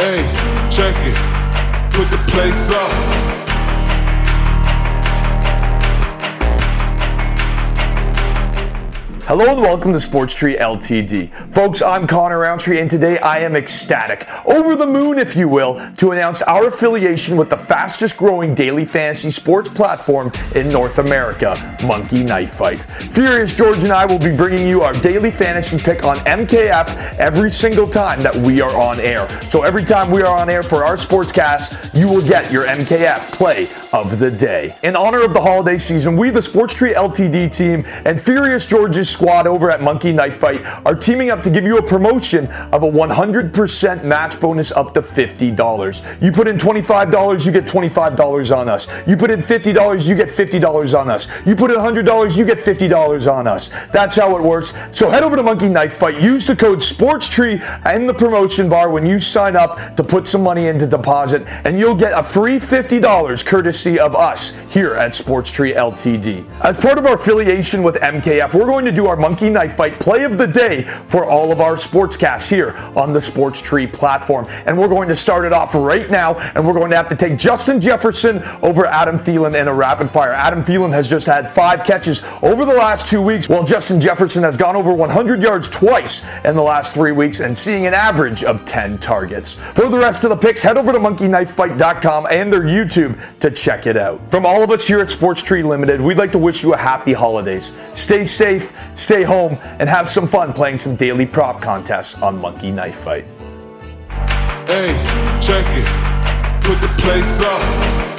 Hey, check it. Put the place up. Hello and welcome to Sports Tree LTD. Folks, I'm Connor Roundtree and today I am ecstatic, over the moon if you will, to announce our affiliation with the fastest growing daily fantasy sports platform in North America, Monkey Knife Fight. Furious George and I will be bringing you our daily fantasy pick on MKF every single time that we are on air. So every time we are on air for our sportscast, you will get your MKF play of the day. In honor of the holiday season, we, the Sports Tree LTD team, and Furious George's squad over at Monkey Knife Fight are teaming up to give you a promotion of a 100% match bonus up to $50. You put in $25, you get $25 on us. You put in $50, you get $50 on us. You put in $100, you get $50 on us. That's how it works. So head over to Monkey Knife Fight. Use the code SPORTSTREE in the promotion bar when you sign up to put some money into deposit, and you'll get a free $50 courtesy of us here at Sports Tree LTD. As part of our affiliation with MKF, we're going to do our Monkey Knife Fight play of the day for all of our sportscasts here on the Sports Tree platform. And we're going to start it off right now, and we're going to have to take Justin Jefferson over Adam Thielen in a rapid fire. Adam Thielen has just had five catches over the last two weeks, while Justin Jefferson has gone over 100 yards twice in the last three weeks and seeing an average of 10 targets. For the rest of the picks, head over to monkeyknifefight.com and their YouTube to check it out. From all of us here at Sports Tree Limited, we'd like to wish you a happy holidays. Stay safe, stay home, and have some fun playing some daily prop contests on Monkey Knife Fight. Hey, check it. Put the place up.